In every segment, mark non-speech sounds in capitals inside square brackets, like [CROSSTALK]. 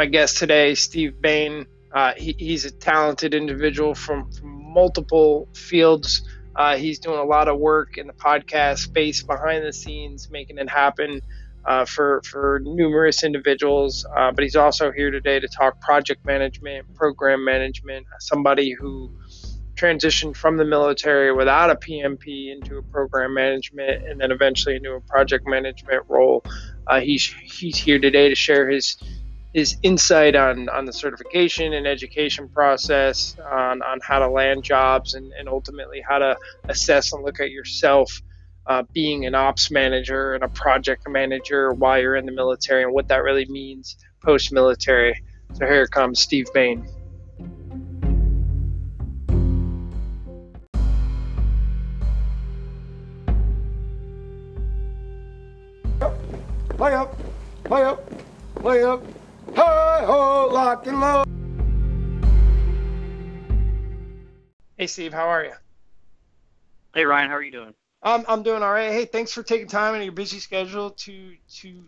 my guest today, Steve Bain. Uh, he, he's a talented individual from, from multiple fields. Uh, he's doing a lot of work in the podcast space behind the scenes, making it happen uh, for for numerous individuals. Uh, but he's also here today to talk project management, program management. Somebody who transitioned from the military without a PMP into a program management, and then eventually into a project management role. Uh, he's he's here today to share his his insight on, on the certification and education process, on, on how to land jobs, and, and ultimately how to assess and look at yourself uh, being an ops manager and a project manager while you're in the military and what that really means post military. So here comes Steve Bain. Play up, play up, play up. Hi ho, lock and load. Hey Steve, how are you? Hey Ryan, how are you doing? I'm I'm doing all right. Hey, thanks for taking time in your busy schedule to to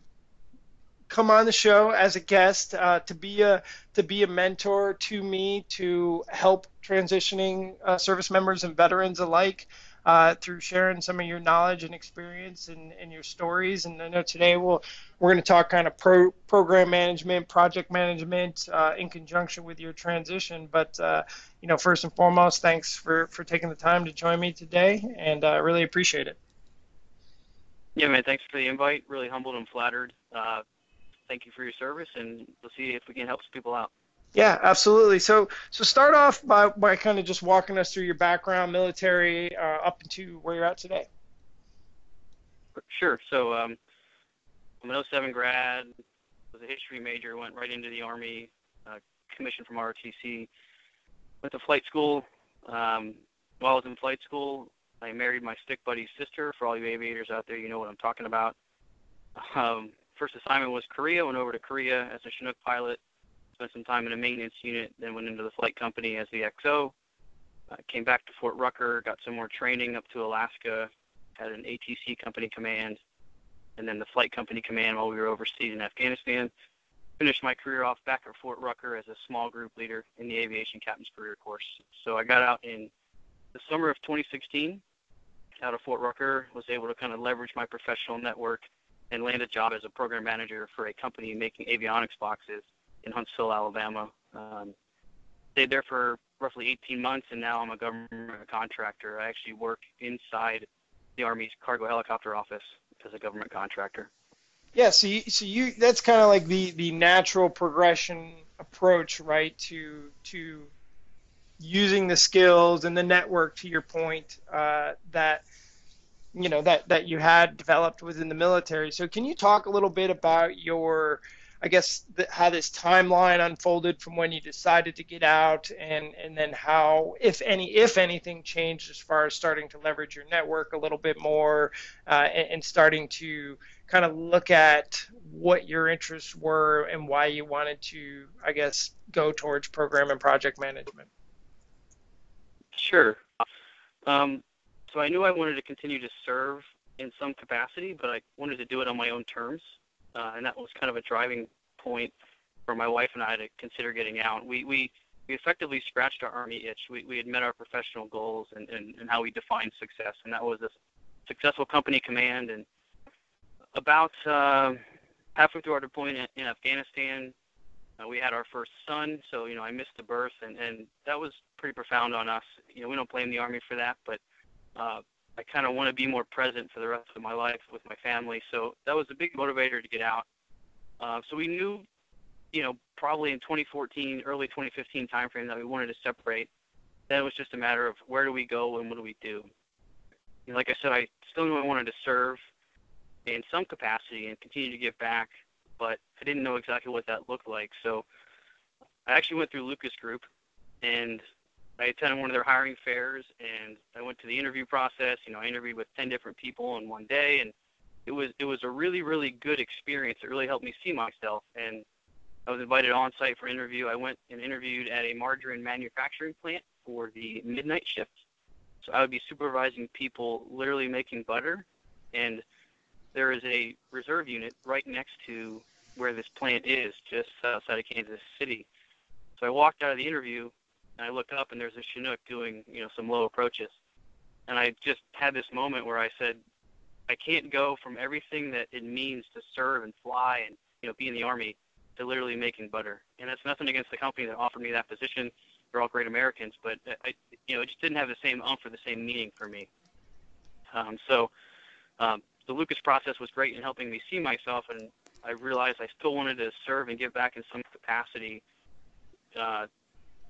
come on the show as a guest uh, to be a to be a mentor to me to help transitioning uh, service members and veterans alike uh, through sharing some of your knowledge and experience and, and your stories. And I know today we'll we're going to talk kind of pro, program management, project management uh, in conjunction with your transition. But uh, you know, first and foremost, thanks for for taking the time to join me today, and I uh, really appreciate it. Yeah, man. Thanks for the invite. Really humbled and flattered. Uh, thank you for your service, and we'll see if we can help some people out. Yeah, absolutely. So, so start off by, by kind of just walking us through your background, military, uh, up into where you're at today. Sure. So, um, I'm an 07 grad, was a history major, went right into the Army, uh, commissioned from ROTC, went to flight school. Um, while I was in flight school, I married my stick buddy's sister. For all you aviators out there, you know what I'm talking about. Um, first assignment was Korea. Went over to Korea as a Chinook pilot spent some time in a maintenance unit, then went into the flight company as the XO. Uh, came back to Fort Rucker, got some more training up to Alaska, had an ATC company command, and then the flight company command while we were overseas in Afghanistan. Finished my career off back at Fort Rucker as a small group leader in the aviation captain's career course. So I got out in the summer of 2016 out of Fort Rucker, was able to kind of leverage my professional network and land a job as a program manager for a company making avionics boxes in Huntsville, Alabama. Um, stayed there for roughly 18 months, and now I'm a government contractor. I actually work inside the Army's cargo helicopter office as a government contractor. Yeah, so you, so you that's kind of like the the natural progression approach, right? To to using the skills and the network, to your point, uh, that you know that that you had developed within the military. So can you talk a little bit about your I guess the, how this timeline unfolded from when you decided to get out, and and then how, if any, if anything, changed as far as starting to leverage your network a little bit more, uh, and, and starting to kind of look at what your interests were and why you wanted to, I guess, go towards program and project management. Sure. Um, so I knew I wanted to continue to serve in some capacity, but I wanted to do it on my own terms uh, and that was kind of a driving point for my wife and I to consider getting out. We we we effectively scratched our army itch. We we had met our professional goals and and, and how we defined success, and that was a successful company command. And about uh, halfway through our deployment in, Afghanistan, uh, we had our first son. So you know I missed the birth, and and that was pretty profound on us. You know we don't blame the army for that, but uh, I kind of want to be more present for the rest of my life with my family. So that was a big motivator to get out. Uh, so we knew, you know, probably in 2014, early 2015 timeframe that we wanted to separate. Then it was just a matter of where do we go and what do we do. Like I said, I still knew I wanted to serve in some capacity and continue to give back, but I didn't know exactly what that looked like. So I actually went through Lucas Group, and I attended one of their hiring fairs and I went to the interview process. You know, I interviewed with 10 different people in one day and it was it was a really really good experience. It really helped me see myself and I was invited on site for interview. I went and interviewed at a margarine manufacturing plant for the midnight shift. So I would be supervising people literally making butter and there is a reserve unit right next to where this plant is, just outside of Kansas City. So I walked out of the interview and I looked up and there's a Chinook doing, you know, some low approaches. And I just had this moment where I said, I can't go from everything that it means to serve and fly and, you know, be in the army to literally making butter. And that's nothing against the company that offered me that position. They're all great Americans, but I, you know, it just didn't have the same umph or the same meaning for me. Um, so um, the Lucas process was great in helping me see myself, and I realized I still wanted to serve and give back in some capacity uh,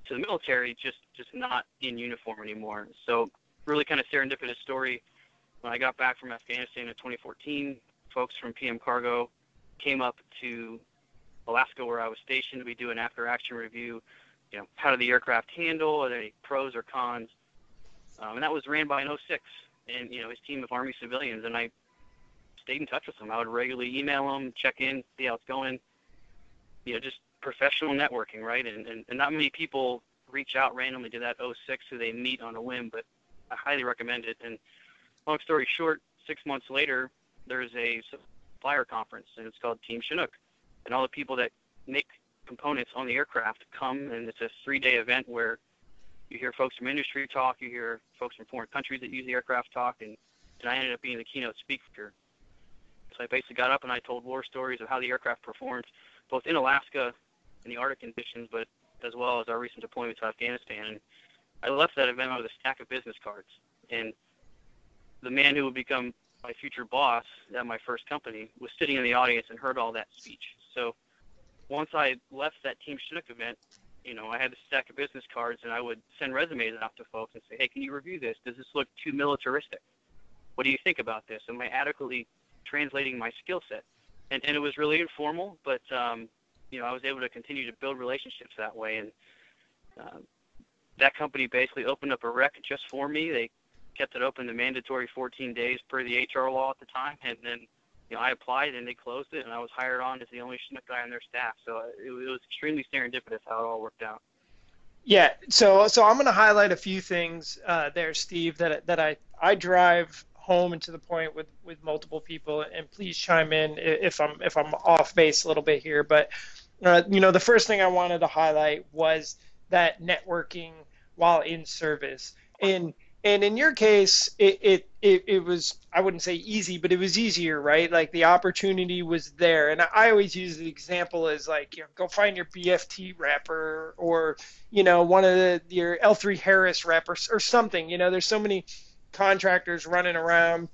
to the military, just just not in uniform anymore. So really kind of serendipitous story. When I got back from Afghanistan in 2014, folks from PM Cargo came up to Alaska where I was stationed. We do an after-action review. You know, how did the aircraft handle? Are there any pros or cons? Um, and that was ran by an 06 and you know his team of Army civilians. And I stayed in touch with them. I would regularly email them, check in, see how it's going. You know, just professional networking, right? And, and, and not many people reach out randomly to that 06 who they meet on a whim, but I highly recommend it. And long story short, six months later, there's a supplier conference, and it's called Team Chinook. And all the people that make components on the aircraft come, and it's a three-day event where you hear folks from industry talk, you hear folks from foreign countries that use the aircraft talk, and, and I ended up being the keynote speaker. So I basically got up and I told war stories of how the aircraft performed, both in Alaska in the Arctic conditions, but as well as our recent deployment to Afghanistan. And I left that event with a stack of business cards. And the man who would become my future boss at my first company was sitting in the audience and heard all that speech. So once I left that Team Chinook event, you know, I had a stack of business cards and I would send resumes out to folks and say, hey, can you review this? Does this look too militaristic? What do you think about this? Am I adequately translating my skill set? And, and it was really informal, but um, you know, I was able to continue to build relationships that way. And uh, that company basically opened up a rec just for me. They kept it open the mandatory 14 days per the HR law at the time, and then you know I applied and they closed it, and I was hired on as the only Chinook guy on their staff. So uh, it, it was extremely serendipitous how it all worked out. Yeah, so so I'm going to highlight a few things uh, there, Steve, that that I I drive home and to the point with with multiple people, and please chime in if I'm if I'm off base a little bit here, but uh, you know, the first thing I wanted to highlight was that networking while in service. And and in your case, it, it, it, it, was, I wouldn't say easy, but it was easier, right? Like the opportunity was there. And I always use the example as like, you know, go find your BFT wrapper or, you know, one of the, your L3 Harris wrappers or something. You know, there's so many contractors running around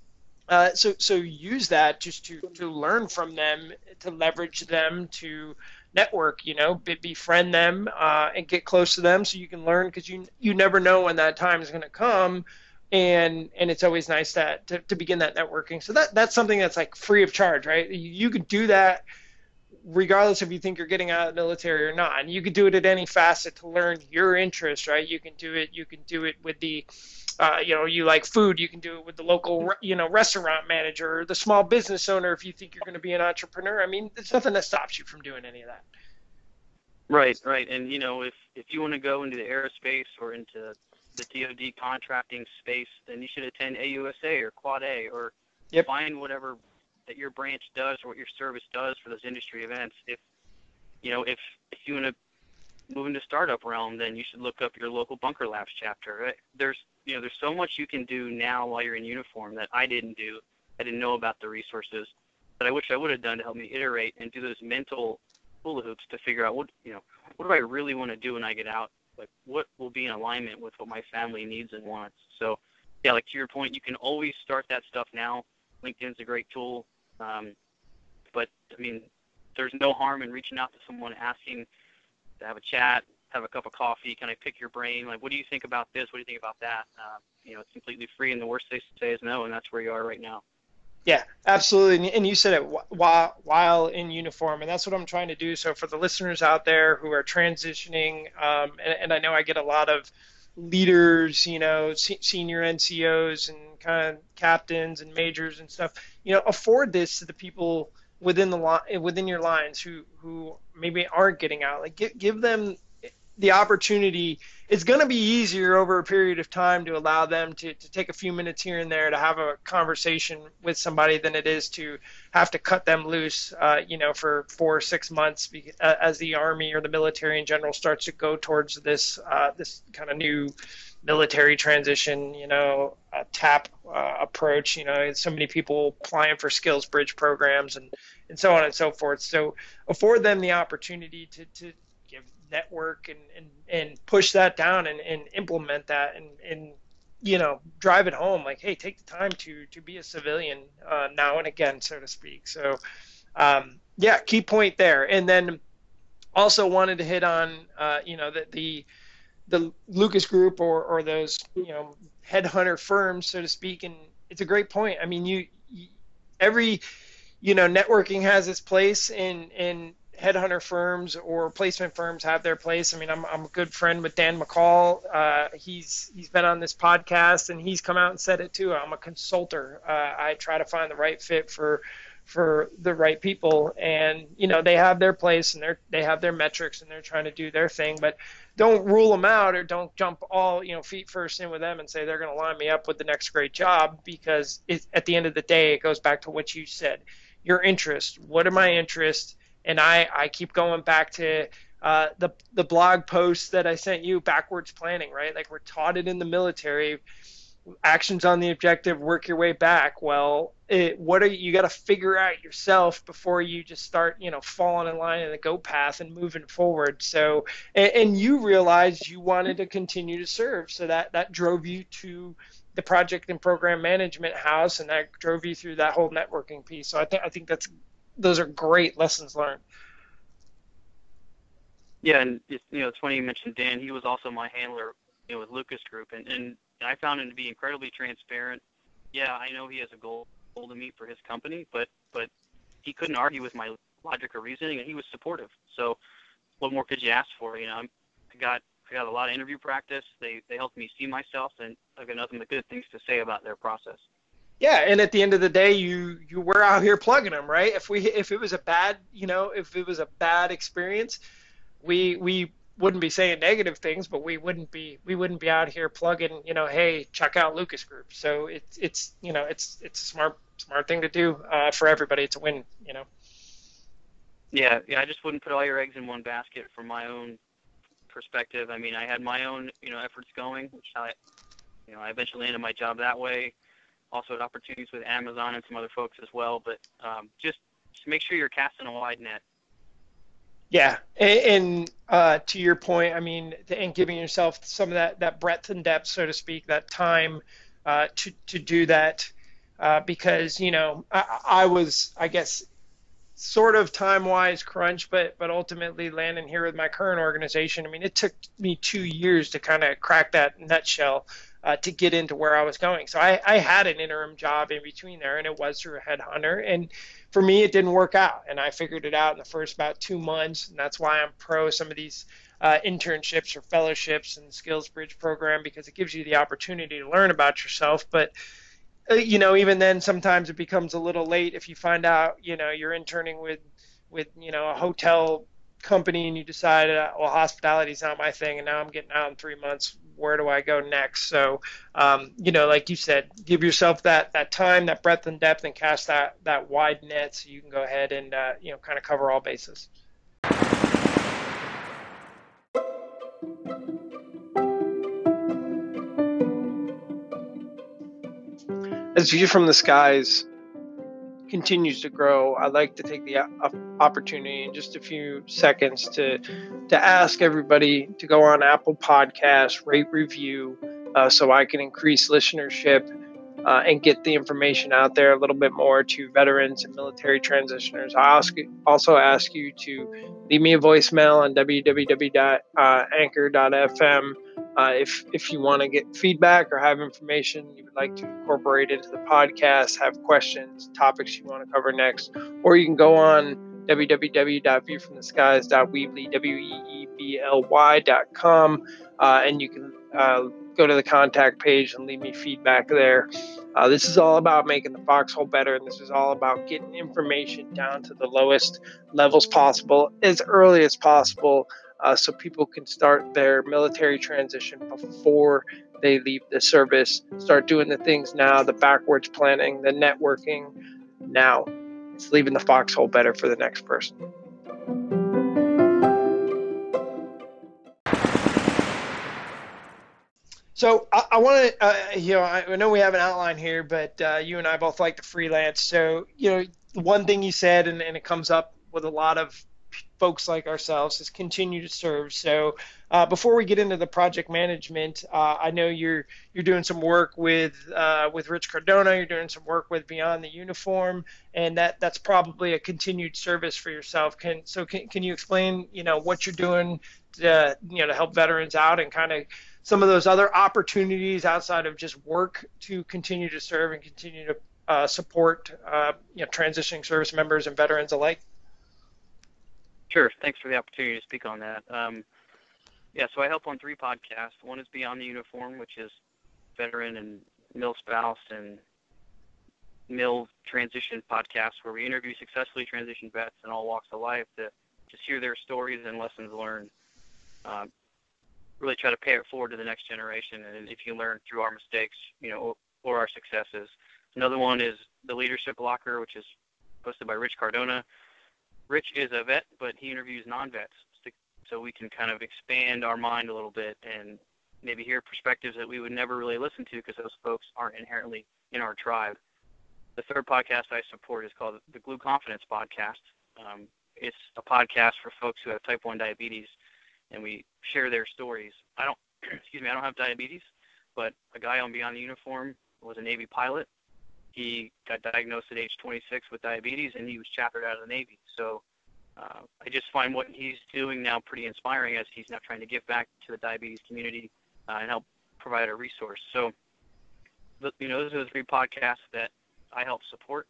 uh, so so use that just to to learn from them, to leverage them, to network. You know, be, befriend them uh, and get close to them, so you can learn because you you never know when that time is going to come, and and it's always nice that to, to begin that networking. So that that's something that's like free of charge, right? You, you could do that regardless if you think you're getting out of the military or not. And you could do it at any facet to learn your interest, right? You can do it. You can do it with the uh, you know, you like food, you can do it with the local, you know, restaurant manager or the small business owner if you think you're going to be an entrepreneur. I mean, there's nothing that stops you from doing any of that. Right, right. And, you know, if, if you want to go into the aerospace or into the DoD contracting space, then you should attend AUSA or Quad A or yep. find whatever that your branch does or what your service does for those industry events. If, you know, if, if you want to move into startup realm, then you should look up your local Bunker Labs chapter. There's you know, there's so much you can do now while you're in uniform that I didn't do. I didn't know about the resources that I wish I would have done to help me iterate and do those mental hula hoops to figure out what you know, what do I really want to do when I get out? Like what will be in alignment with what my family needs and wants. So yeah, like to your point, you can always start that stuff now. LinkedIn's a great tool. Um, but I mean, there's no harm in reaching out to someone asking to have a chat, have a cup of coffee, kind of pick your brain, like, what do you think about this? What do you think about that? Uh, you know, it's completely free, and the worst they say is no, and that's where you are right now. Yeah, absolutely. And you said it while while in uniform, and that's what I'm trying to do. So for the listeners out there who are transitioning, um, and, and, I know I get a lot of leaders, you know, senior NCOs and kind of captains and majors and stuff. You know, afford this to the people within the line within your lines who who maybe aren't getting out. Like give give them the opportunity it's going to be easier over a period of time to allow them to, to take a few minutes here and there to have a conversation with somebody than it is to have to cut them loose, uh, you know, for four or six months uh, as the army or the military in general starts to go towards this uh, this kind of new military transition, you know, tap uh, approach. You know, so many people applying for skills bridge programs and and so on and so forth. So afford them the opportunity to to network and, and, and push that down and, and implement that and, and you know drive it home. Like hey take the time to to be a civilian uh, now and again so to speak. So um, yeah key point there. And then also wanted to hit on uh, you know the, the the lucas group or or those you know headhunter firms so to speak. And it's a great point. I mean you, you every you know networking has its place and in headhunter firms or placement firms have their place. I mean, I'm, I'm a good friend with Dan McCall. Uh, he's he's been on this podcast and he's come out and said it too. I'm a consultant. Uh, I try to find the right fit for for the right people, and you know they have their place and they're they have their metrics and they're trying to do their thing, but don't rule them out or don't jump all you know feet first in with them and say they're going to line me up with the next great job because it, at the end of the day it goes back to what you said your interest what are my interests and I I keep going back to uh, the the blog posts that I sent you backwards planning, right? Like we're taught it in the military. Actions on the objective, work your way back. Well, it, what are you, you got to figure out yourself before you just start, you know, falling in line in the go path and moving forward. So, and, and you realized you wanted to continue to serve, so that that drove you to the project and program management house, and that drove you through that whole networking piece. So I think I think that's those are great lessons learned. Yeah, and you know, it's funny you mentioned Dan. He was also my handler, you know, with Lucas Group, and and I found him to be incredibly transparent. Yeah, I know he has a goal goal to meet for his company, but but he couldn't argue with my logic or reasoning, and he was supportive. So, what more could you ask for? You know, I'm, I got I got a lot of interview practice. They they helped me see myself, and I've got nothing but good things to say about their process. Yeah, and at the end of the day, you you were out here plugging them, right? If we if it was a bad, you know, if it was a bad experience, we we wouldn't be saying negative things, but we wouldn't be we wouldn't be out here plugging, you know, hey, check out Lucas Group. So it's it's you know it's it's a smart smart thing to do uh, for everybody. It's a win, you know. Yeah, yeah. I just wouldn't put all your eggs in one basket from my own perspective. I mean, I had my own you know efforts going, which I you know I eventually ended my job that way also had opportunities with Amazon and some other folks as well. But um, just, just make sure you're casting a wide net. Yeah, and, and uh, to your point, I mean, and giving yourself some of that that breadth and depth, so to speak, that time uh, to to do that, uh, because you know I, I was, I guess, sort of time wise crunch, but but ultimately landing here with my current organization. I mean, it took me two years to kind of crack that nutshell uh, to get into where I was going. So I, I had an interim job in between there, and it was through a headhunter. And for me, it didn't work out, and I figured it out in the first about two months, and that's why I'm pro some of these uh, internships or fellowships and skills bridge program because it gives you the opportunity to learn about yourself, but uh, you know even then sometimes it becomes a little late if you find out you know you're interning with with you know a hotel company and you decide uh, well hospitality is not my thing and now i'm getting out in three months where do I go next? So, um, you know, like you said, give yourself that that time, that breadth and depth, and cast that that wide net so you can go ahead and uh, you know kind of cover all bases. As View from the Skies continues to grow, I'd like to take the opportunity in just a few seconds to to ask everybody to go on Apple Podcasts, rate, review, uh, so I can increase listenership uh, and get the information out there a little bit more to veterans and military transitioners. I ask, also ask you to leave me a voicemail on www.anchor.fm uh, if if you want to get feedback or have information you would like to incorporate into the podcast, have questions, topics you want to cover next, or you can go on www.viewfromtheskies.weebly.com uh, and you can uh, go to the contact page and leave me feedback there. Uh, this is all about making the foxhole better, and this is all about getting information down to the lowest levels possible as early as possible uh, so people can start their military transition before they leave the service. Start doing the things now, the backwards planning, the networking now. It's leaving the foxhole better for the next person. So I, I want to, uh, you know, I, know we have an outline here, but uh, you and I both like to freelance. So you know, one thing you said, and, and it comes up with a lot of folks like ourselves, is continue to serve. So uh, before we get into the project management, uh, I know you're you're doing some work with uh, with Rich Cardona. You're doing some work with Beyond the Uniform, and that that's probably a continued service for yourself. Can so can, can you explain, you know, what you're doing to you know to help veterans out and kind of some of those other opportunities outside of just work to continue to serve and continue to uh, support uh, you know, transitioning service members and veterans alike? Sure. Thanks for the opportunity to speak on that. Um, yeah, so I help on three podcasts. One is Beyond the Uniform, which is veteran and mill spouse and mill transition podcast, where we interview successfully transitioned vets in all walks of life to just hear their stories and lessons learned. Um, really try to pay it forward to the next generation. And if you learn through our mistakes, you know, or our successes. Another one is the Leadership Locker, which is hosted by Rich Cardona. Rich is a vet, but he interviews non-vets, so we can kind of expand our mind a little bit and maybe hear perspectives that we would never really listen to because those folks aren't inherently in our tribe. The third podcast I support is called the Glue Confidence Podcast. Um, it's a podcast for folks who have type 1 diabetes and we share their stories. I don't, [CLEARS THROAT] excuse me, I don't have diabetes, but a guy on Beyond the Uniform was a Navy pilot. He got diagnosed at age 26 with diabetes, and he was chaptered out of the Navy. So uh, I just find what he's doing now pretty inspiring as he's now trying to give back to the diabetes community uh, and help provide a resource. So, you know, those are the three podcasts that I help support.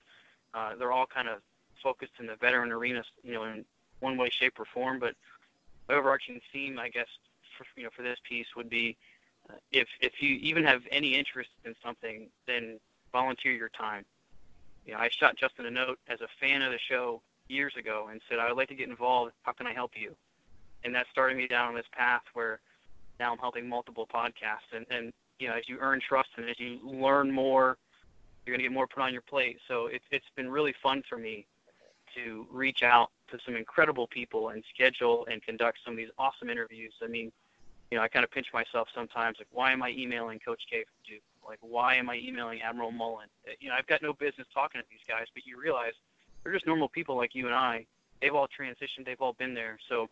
Uh, they're all kind of focused in the veteran arena, you know, in one way, shape, or form. But overarching theme, I guess, for you know, for this piece would be uh, if if you even have any interest in something, then volunteer your time. You know, I shot Justin a note as a fan of the show years ago and said I would like to get involved. How can I help you? And that started me down this path where now I'm helping multiple podcasts. And and you know, as you earn trust and as you learn more, you're gonna get more put on your plate. So it's it's been really fun for me to reach out to some incredible people and schedule and conduct some of these awesome interviews. I mean, you know, I kind of pinch myself sometimes. Like, why am I emailing Coach K from Duke? Like, why am I emailing Admiral Mullen? You know, I've got no business talking to these guys, but you realize they're just normal people like you and I. They've all transitioned. They've all been there. So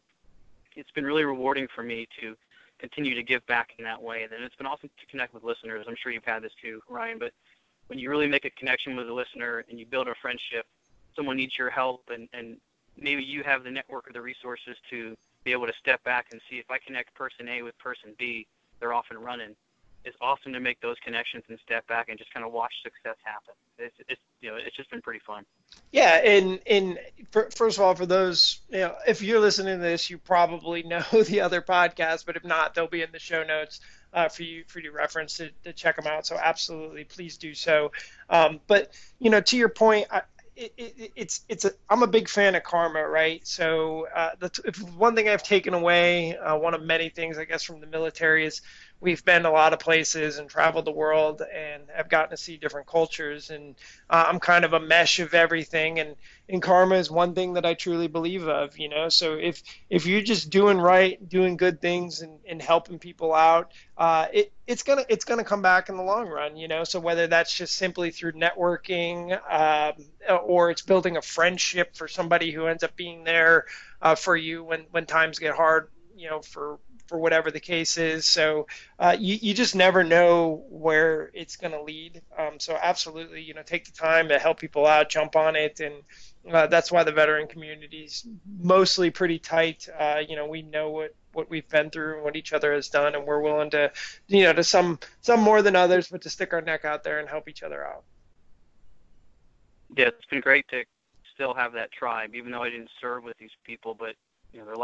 it's been really rewarding for me to continue to give back in that way. And then it's been awesome to connect with listeners. I'm sure you've had this too, Ryan. But when you really make a connection with a listener and you build a friendship, someone needs your help and, and maybe you have the network or the resources to be able to step back and see if I connect person A with person B, they're off and running. It's awesome to make those connections and step back and just kind of watch success happen. It's, it's you know it's just been pretty fun. Yeah, and and for, first of all, for those you know, if you're listening to this, you probably [LAUGHS] know the other podcast, but if not, they'll be in the show notes. Uh, for you for your reference to, to, check them out. So absolutely, please do so. Um, but you know, to your point, I, it, it, it's it's a I'm a big fan of karma, right? So uh, the, one thing I've taken away, uh, one of many things I guess from the military is we've been a lot of places and traveled the world and have gotten to see different cultures. And uh, i'm kind of a mesh of everything. And and karma is one thing that i truly believe of you know? So if if you're just doing right doing good things and, and helping people out uh, it, it's gonna it's gonna come back in the long run you know? So whether that's just simply through networking um, or it's building a friendship for somebody who ends up being there uh, for you when when times get hard you know for for whatever the case is. So uh, you, you just never know where it's going to lead. Um, so absolutely, you know, take the time to help people out, jump on it, and uh, that's why the veteran community is mostly pretty tight. Uh, you know, we know what what we've been through and what each other has done, and we're willing to, you know, to some some more than others, but to stick our neck out there and help each other out. Yeah, it's been great to still have that tribe, even though I didn't serve with these people, but you know, they're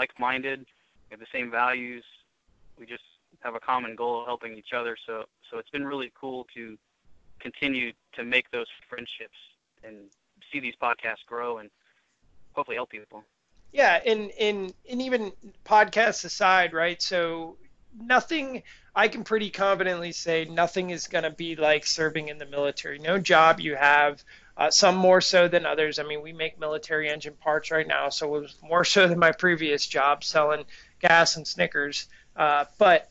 have the same values. We just have a common goal of helping each other. So so it's been really cool to continue to make those friendships and see these podcasts grow and hopefully help people. Yeah, and and and even podcasts aside, right? So nothing I can pretty confidently say nothing is going to be like serving in the military. No job you have, uh, some more so than others. I mean, we make military engine parts right now, so it was more so than my previous job selling gas and Snickers. Uh, but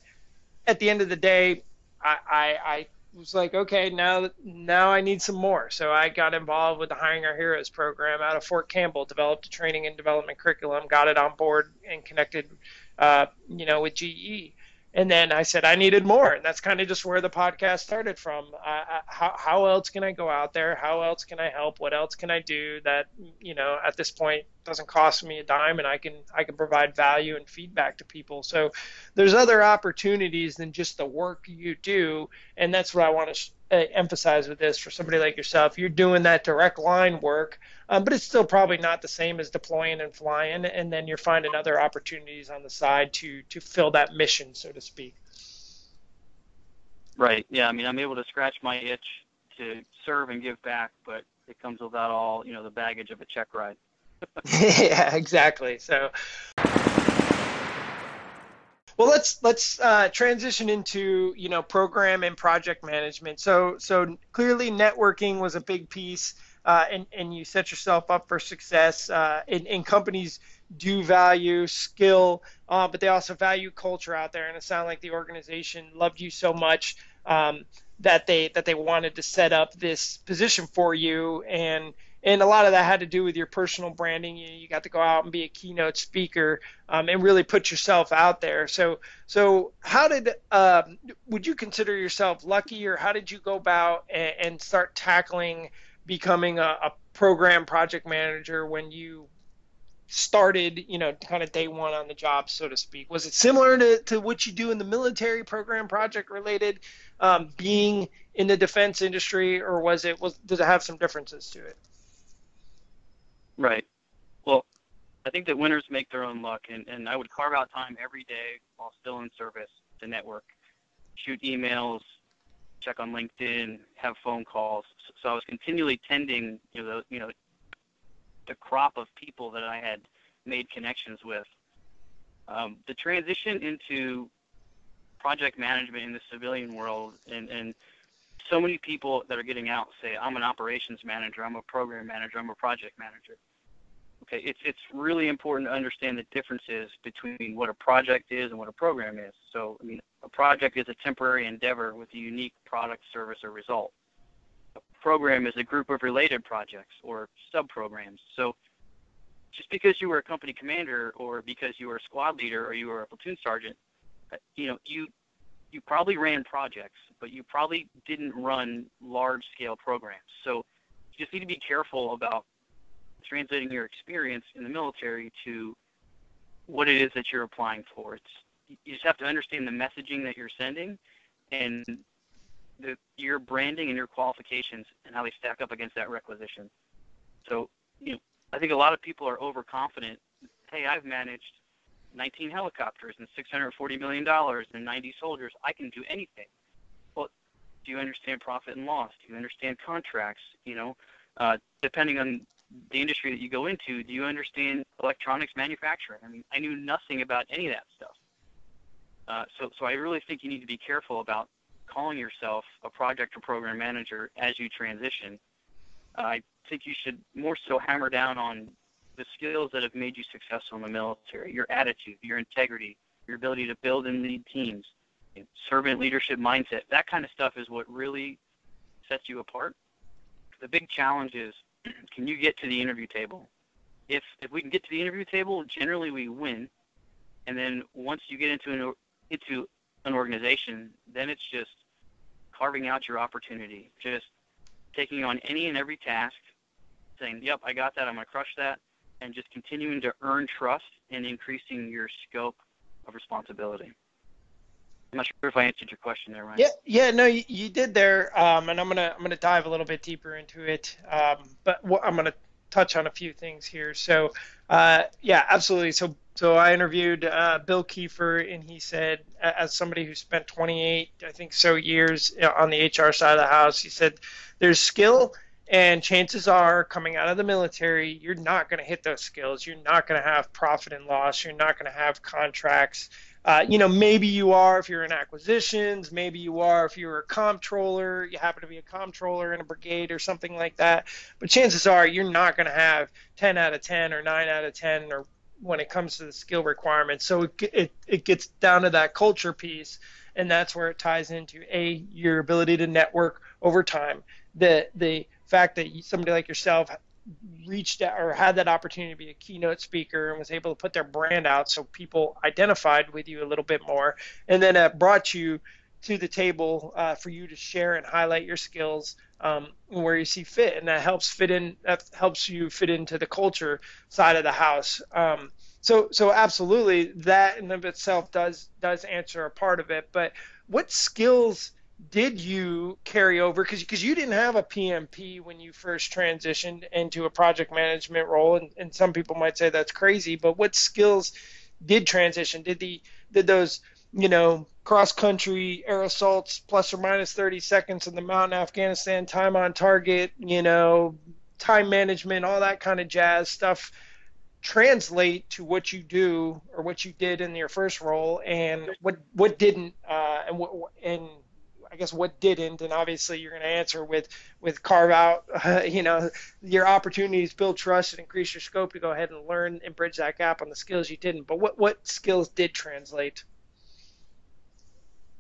at the end of the day, I, I, I was like, okay, now now I need some more. So I got involved with the Hiring Our Heroes program out of Fort Campbell, developed a training and development curriculum, got it on board, and connected, uh, you know, with GE and then I said I needed more, and that's kind of just where the podcast started from. Uh, how how else can I go out there? How else can I help? What else can I do that you know at this point doesn't cost me a dime, and I can I can provide value and feedback to people. So there's other opportunities than just the work you do, and that's what I want to emphasize with this for somebody like yourself. You're doing that direct line work, um, but it's still probably not the same as deploying and flying. And then you're finding other opportunities on the side to to fill that mission, so to speak. Right. Yeah. I mean, I'm able to scratch my itch to serve and give back, but it comes without all you know the baggage of a check ride. [LAUGHS] yeah. Exactly. So. Well, let's let's uh, transition into you know program and project management. So so clearly networking was a big piece, uh, and and you set yourself up for success. Uh, and, and companies do value skill, uh, but they also value culture out there. And it sounded like the organization loved you so much um, that they that they wanted to set up this position for you and and a lot of that had to do with your personal branding. You, you got to go out and be a keynote speaker um, and really put yourself out there. So, so how did um, would you consider yourself lucky, or how did you go about and, and start tackling becoming a, a, program project manager when you started, you know, kind of day one on the job, so to speak? Was it similar to, to what you do in the military program project related, um, being in the defense industry, or was it was does it have some differences to it? Right. Well, I think that winners make their own luck, and, and I would carve out time every day while still in service to network, shoot emails, check on LinkedIn, have phone calls. So I was continually tending, you know, the, you know, the crop of people that I had made connections with. Um, the transition into project management in the civilian world, and, and so many people that are getting out say, I'm an operations manager, I'm a program manager, I'm a project manager. Okay, it's it's really important to understand the differences between what a project is and what a program is. So, I mean, a project is a temporary endeavor with a unique product, service, or result. A program is a group of related projects or sub-programs. So, just because you were a company commander or because you were a squad leader or you were a platoon sergeant, uh, you know, you you probably ran projects, but you probably didn't run large-scale programs. So, you just need to be careful about translating your experience in the military to what it is that you're applying for. It's you just have to understand the messaging that you're sending and the, your branding and your qualifications and how they stack up against that requisition. So, you know, I think a lot of people are overconfident. Hey, I've managed 19 helicopters and 640 million dollars and 90 soldiers. I can do anything. Well, do you understand profit and loss? Do you understand contracts? You know, uh, depending on the industry that you go into, do you understand electronics manufacturing? I mean, I knew nothing about any of that stuff. Uh, so, so I really think you need to be careful about calling yourself a project or program manager as you transition. Uh, I think you should more so hammer down on the skills that have made you successful in the military, your attitude, your integrity, your ability to build and lead teams, servant leadership mindset. That kind of stuff is what really sets you apart. The big challenge is can you get to the interview table? If if we can get to the interview table, generally we win. And then once you get into an into an organization, then it's just carving out your opportunity, just taking on any and every task, saying, "Yep, I got that. I'm gonna crush that," and just continuing to earn trust and increasing your scope of responsibility. I'm not sure if I answered your question there, Ryan. Yeah, yeah, no, you, you did there, um, and I'm gonna I'm gonna dive a little bit deeper into it, um, but I'm gonna touch on a few things here. So, uh, yeah, absolutely. So, so I interviewed uh, Bill Kiefer, and he said, as somebody who spent 28, I think so, years on the HR side of the house, he said, there's skill And chances are, coming out of the military, you're not going to hit those skills. You're not going to have profit and loss. You're not going to have contracts. Uh, you know, maybe you are if you're in acquisitions. Maybe you are if you're a comptroller. You happen to be a comptroller in a brigade or something like that. But chances are, you're not going to have 10 out of 10 or 9 out of 10 or when it comes to the skill requirements. So it, it, it gets down to that culture piece, and that's where it ties into a your ability to network over time. The the fact that somebody like yourself reached out or had that opportunity to be a keynote speaker and was able to put their brand out so people identified with you a little bit more and then it brought you to the table uh, for you to share and highlight your skills um, where you see fit, and that helps fit in. That helps you fit into the culture side of the house. Um, so, so absolutely, that in of itself does does answer a part of it. But what skills did you carry over? Because because you didn't have a PMP when you first transitioned into a project management role, and, and some people might say that's crazy. But what skills did transition? Did the did those you know cross country air assaults plus or minus 30 seconds in the mountain Afghanistan, time on target, you know, time management, all that kind of jazz stuff translate to what you do or what you did in your first role and what what didn't uh, and what and I guess what didn't and obviously you're going to answer with with carve out uh, [LAUGHS] you know your opportunities build trust and increase your scope to go ahead and learn and bridge that gap on the skills you didn't but what what skills did translate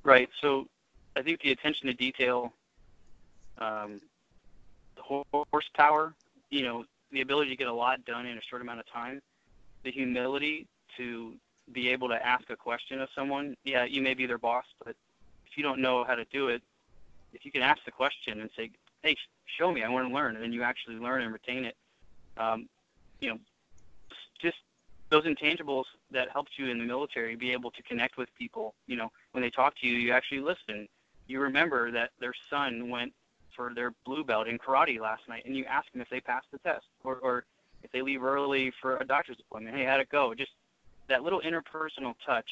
Right. So I think the attention to detail, um, the horsepower, you know, the ability to get a lot done in a short amount of time, the humility to be able to ask a question of someone. Yeah, you may be their boss, but if you don't know how to do it, if you can ask the question and say, "Hey, show me, I want to learn," and you actually learn and retain it. Um, you know, just those intangibles that helped you in the military be able to connect with people. You know, when they talk to you, you actually listen. You remember that their son went for their blue belt in karate last night, and you ask them if they passed the test, or, or if they leave early for a doctor's appointment. Hey, how'd it go? Just that little interpersonal touch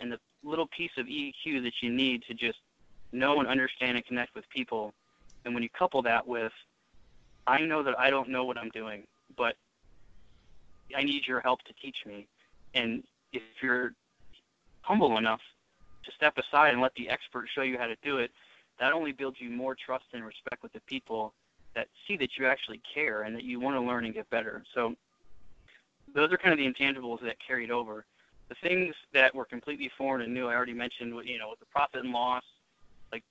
and the little piece of EQ that you need to just know and understand and connect with people. And when you couple that with, I know that I don't know what I'm doing, but I need your help to teach me. And if you're humble enough to step aside and let the expert show you how to do it, that only builds you more trust and respect with the people that see that you actually care and that you want to learn and get better. So those are kind of the intangibles that carried over. The things that were completely foreign and new, I already mentioned, you know, the profit and loss, like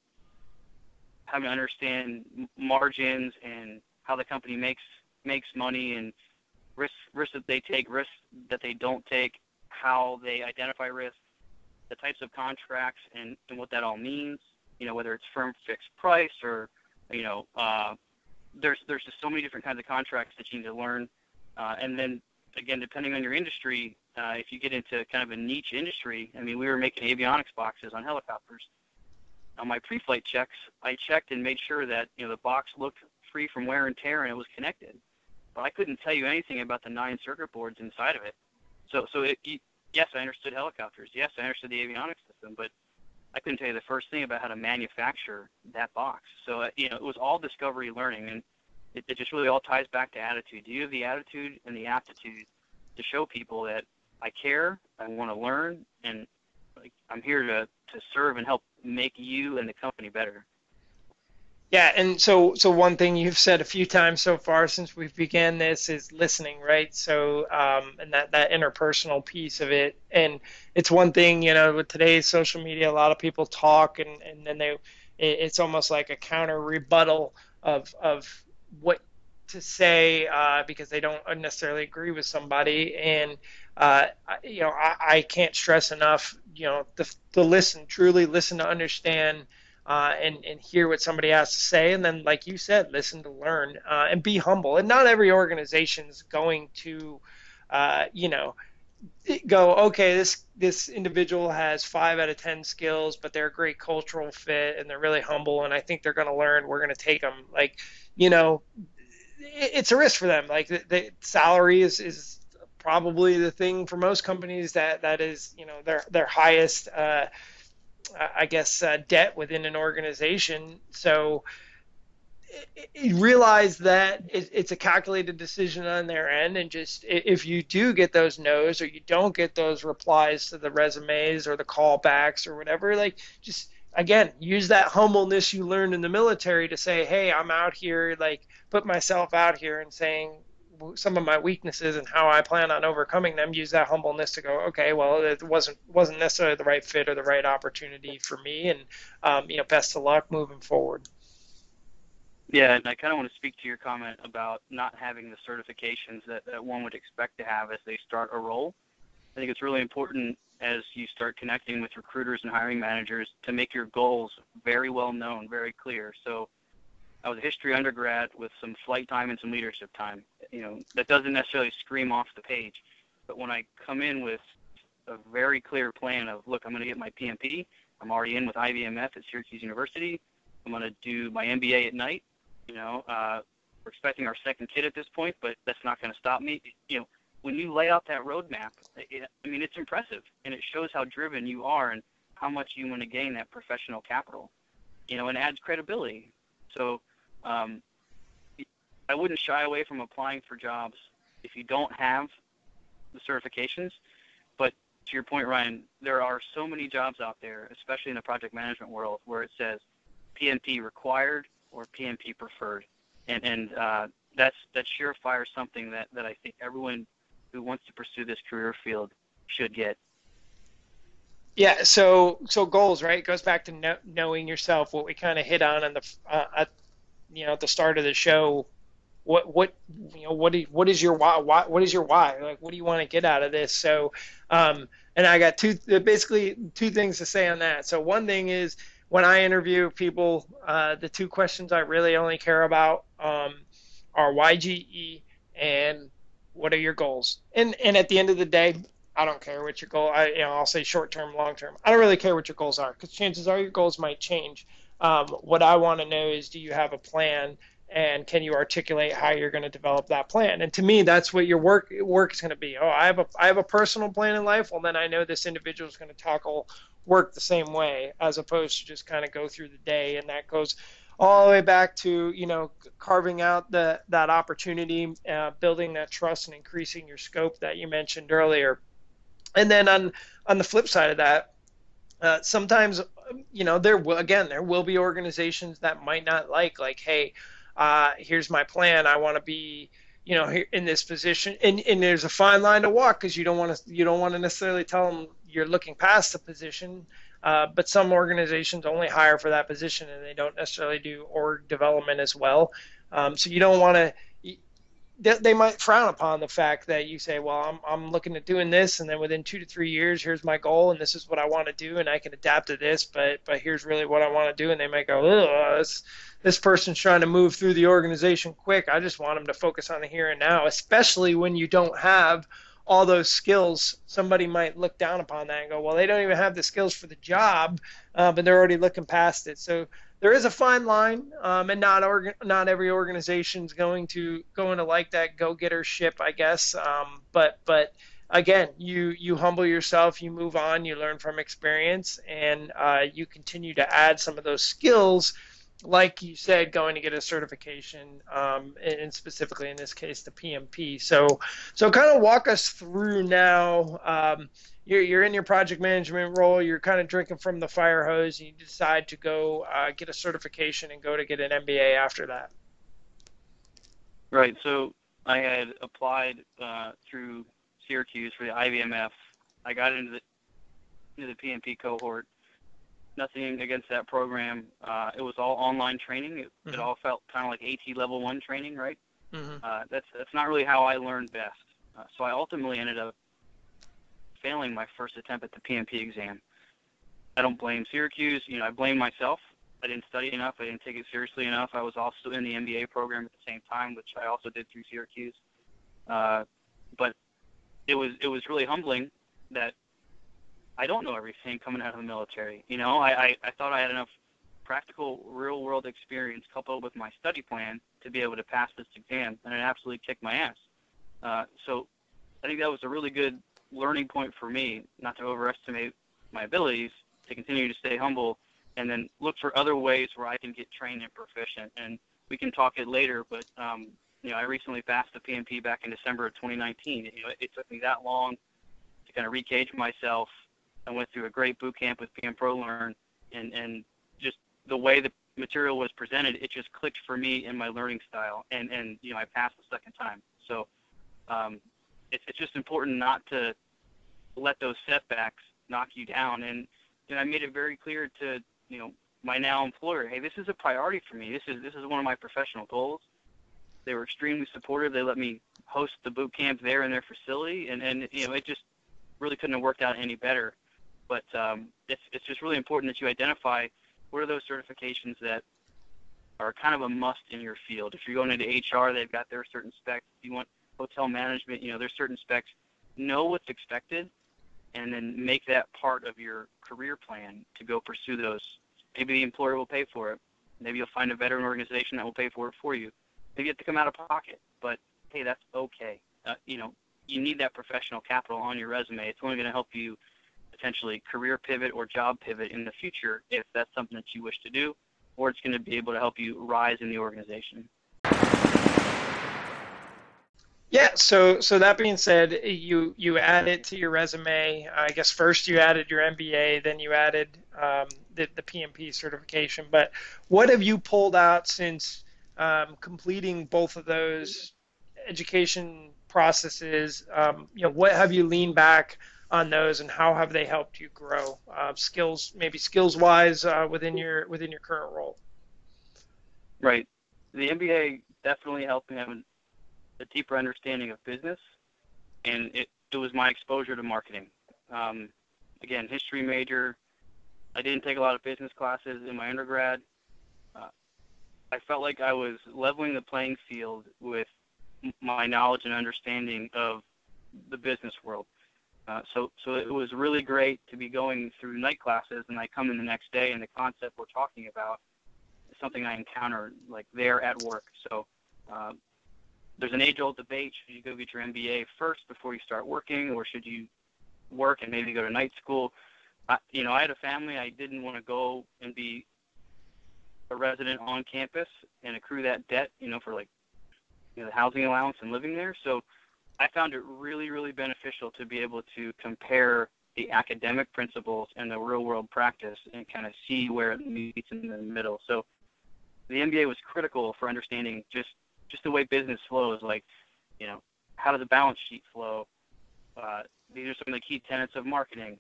having to understand margins and how the company makes makes money and risks risks that they take, risks that they don't take, how they identify risk, the types of contracts, and, and what that all means. You know, whether it's firm fixed price or you know, uh, there's there's just so many different kinds of contracts that you need to learn. Uh, and then again, depending on your industry, uh, if you get into kind of a niche industry, I mean, we were making avionics boxes on helicopters. On my pre-flight checks, I checked and made sure that you know the box looked free from wear and tear and it was connected but I couldn't tell you anything about the nine circuit boards inside of it. So, so it, yes, I understood helicopters. Yes, I understood the avionics system, but I couldn't tell you the first thing about how to manufacture that box. So, uh, you know, it was all discovery learning, and it, it just really all ties back to attitude. Do you have the attitude and the aptitude to show people that I care, I want to learn, and like, I'm here to, to serve and help make you and the company better? Yeah, and so so one thing you've said a few times so far since we began this is listening, right? So um, and that that interpersonal piece of it, and it's one thing you know with today's social media, a lot of people talk, and and then they, it's almost like a counter rebuttal of of what to say uh, because they don't necessarily agree with somebody, and uh, you know I, I can't stress enough, you know, to listen, truly listen to understand uh, and and hear what somebody has to say, and then, like you said, listen to learn uh, and be humble. And not every organization is going to, uh, you know, go okay. This this individual has five out of ten skills, but they're a great cultural fit and they're really humble, and I think they're going to learn. We're going to take them. Like, you know, it, it's a risk for them. Like the, the salary is is probably the thing for most companies that that is you know their their highest uh, I guess, uh, debt within an organization. So realize that it's a calculated decision on their end and just if you do get those no's or you don't get those replies to the resumes or the callbacks or whatever like just again use that humbleness you learned in the military to say hey i'm out here like put myself out here and saying some of my weaknesses and how i plan on overcoming them. Use that humbleness to go okay well it wasn't wasn't necessarily the right fit or the right opportunity for me and um, you know best of luck moving forward yeah, and I kind of want to speak to your comment about not having the certifications that, that one would expect to have as they start a role. I think it's really important as you start connecting with recruiters and hiring managers to make your goals very well known, very clear. So I was a history undergrad with some flight time and some leadership time. You know, that doesn't necessarily scream off the page, but when I come in with a very clear plan of, look, I'm going to get my PMP. I'm already in with IVMF at Syracuse University. I'm going to do my MBA at night. You know, uh, we're expecting our second kid at this point, but that's not going to stop me. You know, when you lay out that roadmap, it, I mean, it's impressive, and it shows how driven you are and how much you want to gain that professional capital. You know, and adds credibility. So, um, I wouldn't shy away from applying for jobs if you don't have the certifications. But to your point, Ryan, there are so many jobs out there, especially in the project management world, where it says PMP required or PMP preferred, and and uh, that's that's surefire something that that I think everyone who wants to pursue this career field should get. Yeah, so so goals, right? It goes back to know, knowing yourself. What we kind of hit on in the uh, at you know at the start of the show. What what you know what is, what is your why, why? What is your why? Like what do you want to get out of this? So, um, and I got two basically two things to say on that. So one thing is when I interview people, uh, the two questions I really only care about um, are YGE and what are your goals. And and at the end of the day, I don't care what your goal. I you know I'll say short term, long term. I don't really care what your goals are because chances are your goals might change. Um, what I want to know is do you have a plan and can you articulate how you're going to develop that plan? And to me, that's what your work work is going to be. Oh, I have a I have a personal plan in life. Well, then I know this individual is going to tackle work the same way as opposed to just kind of go through the day and that goes all the way back to you know carving out the that opportunity uh, building that trust and increasing your scope that you mentioned earlier and then on on the flip side of that uh, sometimes you know there will again there will be organizations that might not like like hey uh, here's my plan i want to be you know in this position and, and there's a fine line to walk because you don't want to you don't want to necessarily tell them you're looking past the position. Uh, but some organizations only hire for that position and they don't necessarily do org development as well. Um, so you don't want to. They might frown upon the fact that you say, "Well, I'm I'm looking at doing this, and then within two to three years, here's my goal, and this is what I want to do, and I can adapt to this, but but here's really what I want to do." And they might go, "Oh, this this person's trying to move through the organization quick. I just want them to focus on the here and now, especially when you don't have all those skills, somebody might look down upon that and go, well, they don't even have the skills for the job, uh, but they're already looking past it. So there is a fine line, um, and not not every organization is going to going to like that go-getter ship, I guess. Um, but but again, you you humble yourself, you move on, you learn from experience, and uh, you continue to add some of those skills like you said, going to get a certification, um, and specifically in this case, the PMP. So, so kind of walk us through now. You're, you're in your project management role. You're kind of drinking from the fire hose. And you decide to go uh, get a certification and go to get an MBA after that. Right. So I had applied uh, through Syracuse for the IVMF. I got into the into the PMP cohort nothing against that program. Uh, it was all online training. It, mm-hmm. it all felt kind of like AT level one training, right? Mm-hmm. Uh, that's that's not really how I learned best. Uh, so I ultimately ended up failing my first attempt at the PMP exam. I don't blame Syracuse. You know, I blame myself. I didn't study enough. I didn't take it seriously enough. I was also in the MBA program at the same time, which I also did through Syracuse. Uh, but it was it was really humbling that I don't know everything coming out of the military. You know, I, I, I thought I had enough practical real world experience coupled with my study plan to be able to pass this exam, and it absolutely kicked my ass. Uh, so I think that was a really good learning point for me, not to overestimate my abilities, to continue to stay humble, and then look for other ways where I can get trained and proficient. And we can talk it later. But um, you know, I recently passed the PMP back in December of 2019. You know, it, it took me that long to kind of recage myself. I went through a great boot camp with PM Pro Learn, and and just the way the material was presented, it just clicked for me in my learning style, and and you know, I passed the second time. So um, it's it's just important not to let those setbacks knock you down. And know, I made it very clear to you know my now employer, hey, this is a priority for me. This is this is one of my professional goals. They were extremely supportive. They let me host the boot camp there in their facility, and and you know it just really couldn't have worked out any better. But um, it's it's just really important that you identify what are those certifications that are kind of a must in your field. If you're going into HR, they've got their certain specs. If you want hotel management, you know, there's certain specs. Know what's expected, and then make that part of your career plan to go pursue those. Maybe the employer will pay for it. Maybe you'll find a veteran organization that will pay for it for you. Maybe you have to come out of pocket, but hey, that's okay. Uh, you know, you need that professional capital on your resume. It's only going to help you potentially career pivot or job pivot in the future if that's something that you wish to do, or it's going to be able to help you rise in the organization. Yeah. So so that being said, you you add it to your resume. I guess first you added your MBA, then you added um, the the PMP certification. But what have you pulled out since um, completing both of those education processes? Um, you know, what have you leaned back on those, and how have they helped you grow uh, skills, maybe skills wise, uh, within your within your current role? Right. The MBA definitely helped me have a deeper understanding of business, and it, it was my exposure to marketing. Um, again, history major. I didn't take a lot of business classes in my undergrad. Uh, I felt like I was leveling the playing field with my knowledge and understanding of the business world. Uh, so, so it was really great to be going through night classes, and I come in the next day, and the concept we're talking about is something I encounter like there at work. So, uh, there's an age-old debate: should you go get your MBA first before you start working, or should you work and maybe go to night school? I, you know, I had a family. I didn't want to go and be a resident on campus and accrue that debt, you know, for like you know, the housing allowance and living there. So I found it really, really beneficial to be able to compare the academic principles and the real world practice and kind of see where it meets in the middle. So the MBA was critical for understanding just just the way business flows. Like, you know, how does a balance sheet flow? Uh, these are some of the key tenets of marketing.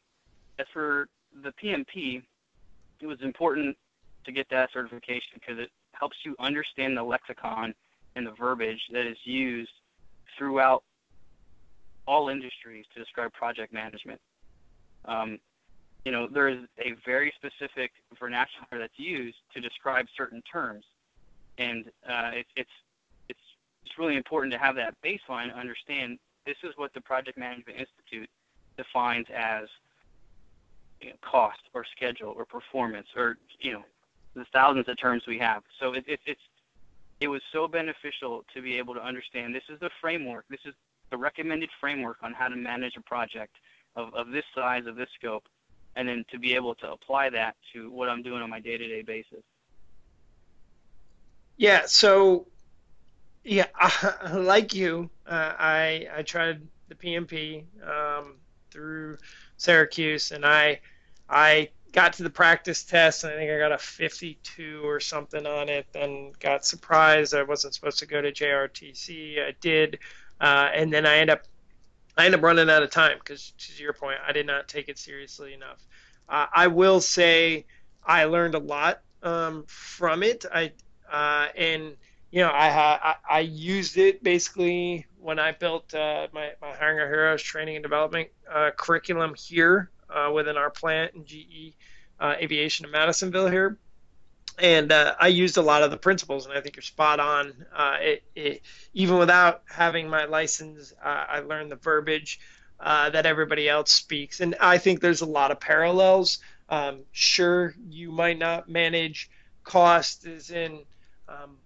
As for the PMP, it was important to get that certification because it helps you understand the lexicon and the verbiage that is used throughout all industries to describe project management. Um, you know, there is a very specific vernacular that's used to describe certain terms, and uh, it, it's it's really important to have that baseline understand this is what the Project Management Institute defines as you know, cost or schedule or performance or you know the thousands of terms we have. So it, it, it's it was so beneficial to be able to understand this is the framework. This is the recommended framework on how to manage a project of, of this size, of this scope, and then to be able to apply that to what I'm doing on my day-to-day basis. Yeah. So yeah, I, [LAUGHS] like you, uh, I I tried the PMP um, through Syracuse, and I I got to the practice test, and I think I got a 52 or something on it. Then got surprised I wasn't supposed to go to JRTC. I did, uh, and then I end up I end up running out of time because, to your point, I did not take it seriously enough. Uh, I will say I learned a lot um, from it. I uh, and you know, I, I, I used it basically when I built uh, my my Hiring Our Heroes training and development uh, curriculum here uh, within our plant in GE uh, Aviation in Madisonville here, and uh, I used a lot of the principles, and I think you're spot on. Uh, it, it, even without having my license, I learned the verbiage that everybody else speaks, and I think there's a lot of parallels. Um, sure, you might not manage cost as in um,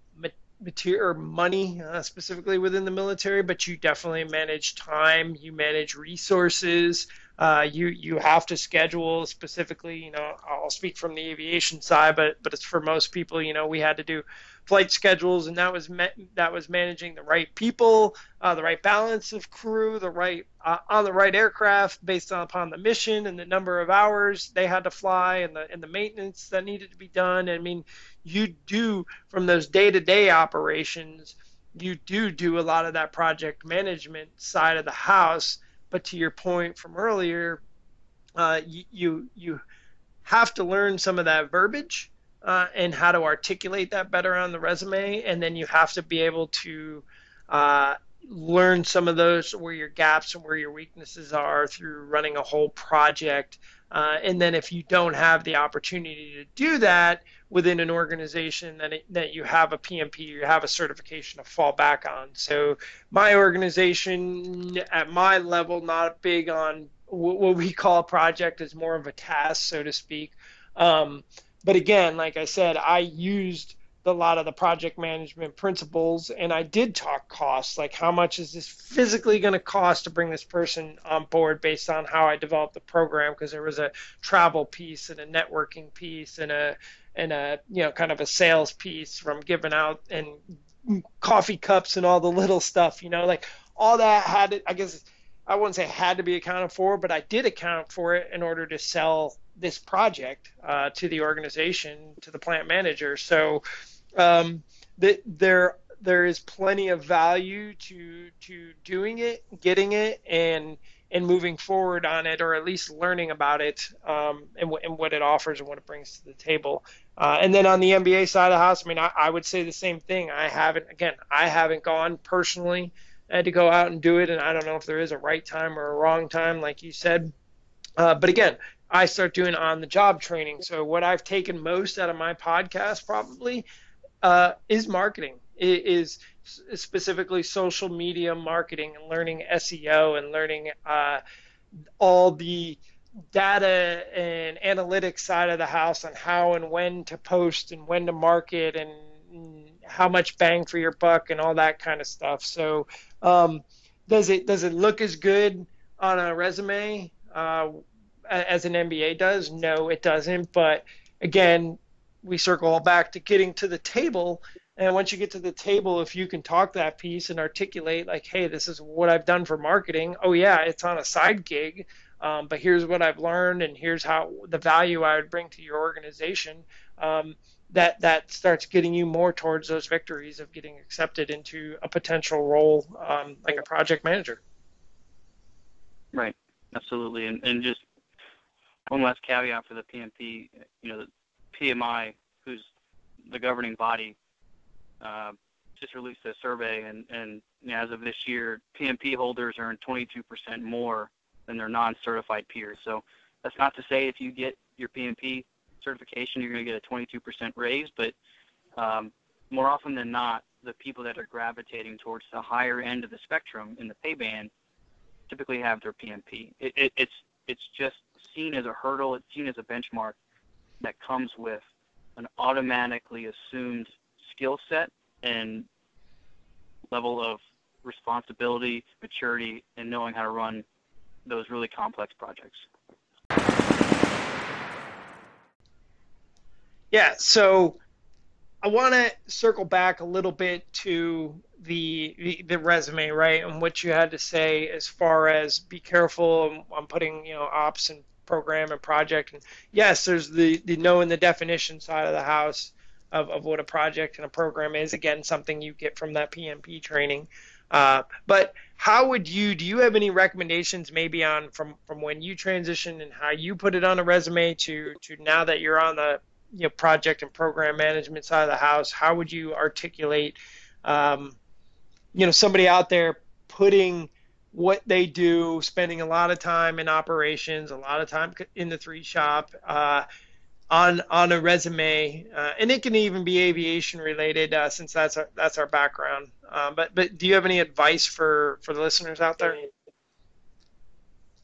material money uh, specifically within the military, but you definitely manage time, you manage resources, Uh, you you have to schedule specifically. You know, I'll speak from the aviation side, but but it's for most people. You know, we had to do flight schedules, and that was that was managing the right people, uh, the right balance of crew, the right uh, on the right aircraft based on, upon the mission and the number of hours they had to fly, and the and the maintenance that needed to be done. I mean, you do from those day-to-day operations, you do do a lot of that project management side of the house but to your point from earlier, uh, you, you, have to learn some of that verbiage uh, and how to articulate that better on the resume, and then you have to be able to uh, learn some of those where your gaps and where your weaknesses are through running a whole project. Uh, and then if you don't have the opportunity to do that within an organization, then it, that you have a PMP, you have a certification to fall back on. So my organization at my level, not big on what we call a project, is more of a task, so to speak. Um, but again, like I said, I used a lot of the project management principles and I did talk costs like how much is this physically going to cost to bring this person on board based on how I developed the program? Because there was a travel piece and a networking piece and a and a you know kind of a sales piece from giving out and coffee cups and all the little stuff you know like all that had to, I guess I wouldn't say had to be accounted for but I did account for it in order to sell this project uh, to the organization to the plant manager. So um, that there there is plenty of value to to doing it, getting it, and and moving forward on it, or at least learning about it um, and, w- and what it offers and what it brings to the table. Uh, and then on the MBA side of the house, I mean, I, I would say the same thing. I haven't, again, I haven't gone personally. I had to go out and do it, and I don't know if there is a right time or a wrong time, like you said. Uh, but again, I start doing on the job training. So what I've taken most out of my podcast probably uh, is marketing. It is specifically social media marketing and learning SEO and learning uh, all the data and analytics side of the house on how and when to post and when to market and how much bang for your buck and all that kind of stuff. So um, does it does it look as good on a resume uh, as an MBA does? No, it doesn't. But again, we circle back to getting to the table. And once you get to the table, if you can talk that piece and articulate, like, hey, this is what I've done for marketing. Oh, yeah, it's on a side gig, um, but here's what I've learned, and here's how the value I would bring to your organization. Um, that that starts getting you more towards those victories of getting accepted into a potential role um, like a project manager. Right, absolutely, and and just one last caveat for the PMP. You know, PMI, who's the governing body, uh, just released a survey, and, and as of this year, PMP holders earn 22% more than their non-certified peers. So that's not to say if you get your PMP certification, you're going to get a 22% raise, but um, more often than not, the people that are gravitating towards the higher end of the spectrum in the pay band typically have their PMP. It, it, it's it's just seen as a hurdle. It's seen as a benchmark that comes with an automatically assumed skill set and level of responsibility, maturity, and knowing how to run those really complex projects. Yeah, so I want to circle back a little bit to the, the, the resume, right, and what you had to say as far as be careful. I'm putting you know ops and program and project. And yes, there's the, the knowing the definition side of the house of, of what a project and a program is. Again, something you get from that PMP training. Uh, but how would you do you have any recommendations maybe on from from when you transitioned and how you put it on a resume to to now that you're on the you know project and program management side of the house how would you articulate um, you know somebody out there putting what they do, spending a lot of time in operations, a lot of time in the three shop, uh, on on a resume, uh, and it can even be aviation related uh, since that's our that's our background. Uh, but but do you have any advice for for the listeners out there?